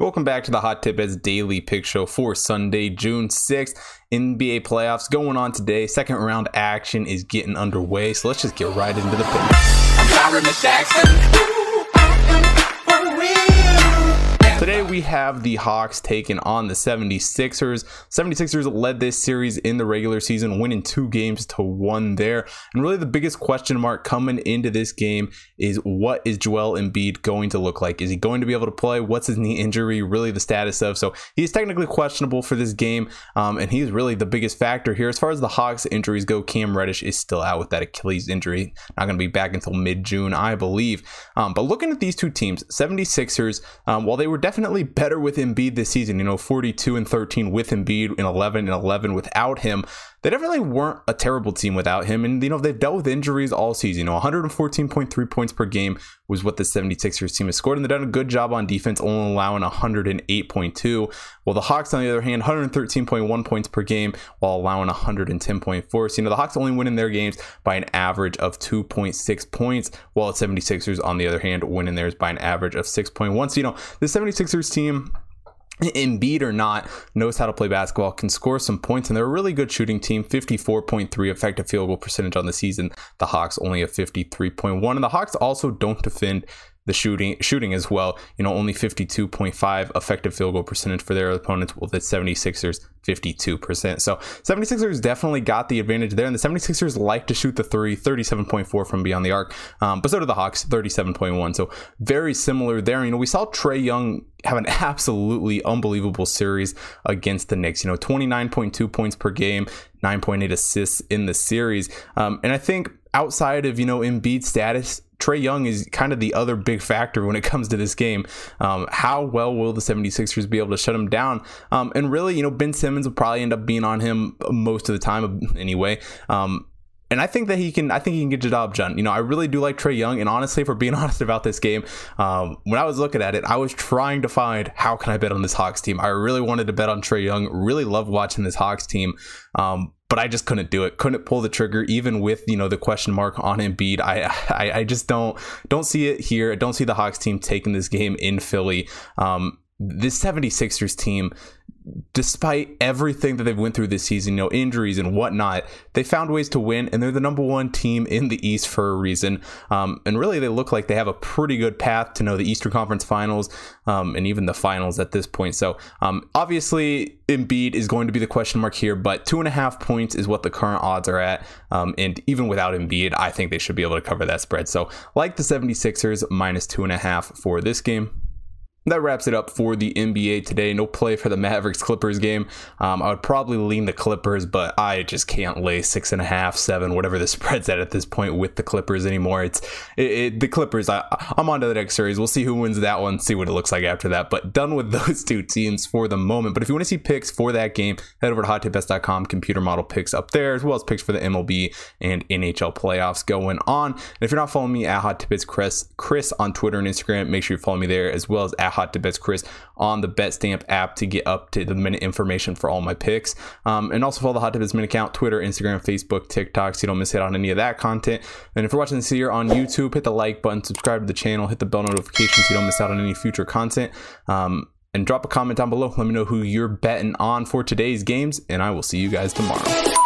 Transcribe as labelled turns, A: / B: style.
A: Welcome back to the Hot Tip as Daily Pick Show for Sunday, June 6th. NBA playoffs going on today. Second round action is getting underway, so let's just get right into the pick. Today we have the Hawks taking on the 76ers. 76ers led this series in the regular season, winning two games to one there. And really the biggest question mark coming into this game is what is Joel Embiid going to look like? Is he going to be able to play? What's his knee injury really the status of? So he's technically questionable for this game, um, and he's really the biggest factor here. As far as the Hawks injuries go, Cam Reddish is still out with that Achilles injury. Not going to be back until mid-June, I believe. Um, but looking at these two teams, 76ers, um, while they were definitely better with Embiid this season. You know, 42 and 13 with Embiid and 11 and 11 without him. They definitely weren't a terrible team without him. And, you know, they've dealt with injuries all season. You know, 114.3 points per game was what the 76ers team has scored. And they've done a good job on defense, only allowing 108.2. While the Hawks, on the other hand, 113.1 points per game while allowing 110.4. So, you know, the Hawks only win in their games by an average of 2.6 points, while the 76ers, on the other hand, win in theirs by an average of 6.1. So, you know, the 76ers team Embiid or not, knows how to play basketball, can score some points, and they're a really good shooting team. 54.3 effective field goal percentage on the season. The Hawks only a 53.1, and the Hawks also don't defend the shooting shooting as well. You know, only 52.5 effective field goal percentage for their opponents, while the 76ers 52%. So 76ers definitely got the advantage there. And the 76ers like to shoot the three, 37.4 from beyond the arc. Um, but so do the Hawks, 37.1. So very similar there. You know, we saw Trae Young have an absolutely unbelievable series against the Knicks. You know, 29.2 points per game, 9.8 assists in the series. Um, and I think outside of, you know, Embiid status, Trae Young is kind of the other big factor when it comes to this game. Um, how well will the 76ers be able to shut him down? Um, and really, you know, Ben Simmons will probably end up being on him most of the time anyway. Um, and I think that he can. I think he can get the job done. You know, I really do like Trae Young, and honestly, for being honest about this game, um, when I was looking at it, I was trying to find how can I bet on this Hawks team. I really wanted to bet on Trae Young. Really love watching this Hawks team. Um, but I just couldn't do it. Couldn't pull the trigger, even with you know the question mark on Embiid. I, I I just don't don't see it here. I don't see the Hawks team taking this game in Philly. Um, this 76ers team despite everything that they've went through this season, you know, injuries and whatnot, they found ways to win, and they're the number one team in the East for a reason. Um, and really, they look like they have a pretty good path to know the Eastern Conference Finals um, and even the finals at this point. So, um, obviously, Embiid is going to be the question mark here, but two and a half points is what the current odds are at. Um, and even without Embiid, I think they should be able to cover that spread. So, like the 76ers, minus two and a half for this game that wraps it up for the NBA today. No play for the Mavericks Clippers game. Um, I would probably lean the Clippers, but I just can't lay six and a half, seven, whatever the spread's at at this point with the Clippers anymore. It's it, it, the Clippers. I, I'm on to the next series. We'll see who wins that one, see what it looks like after that. But done with those two teams for the moment. But if you want to see picks for that game, head over to hottipbets.com. Computer model picks up there, as well as picks for the MLB and NHL playoffs going on. And if you're not following me at Hot Chris, Chris on Twitter and Instagram, make sure you follow me there as well as at Hot to Bets Chris on the BetStamp app to get up to the minute information for all my picks. Um, and also follow the Hot to Tip Minute account, Twitter, Instagram, Facebook, TikTok, so you don't miss out on any of that content. And if you're watching this here on YouTube, hit the like button, subscribe to the channel, hit the bell notification so you don't miss out on any future content. Um, and drop a comment down below. Let me know who you're betting on for today's games, and I will see you guys tomorrow.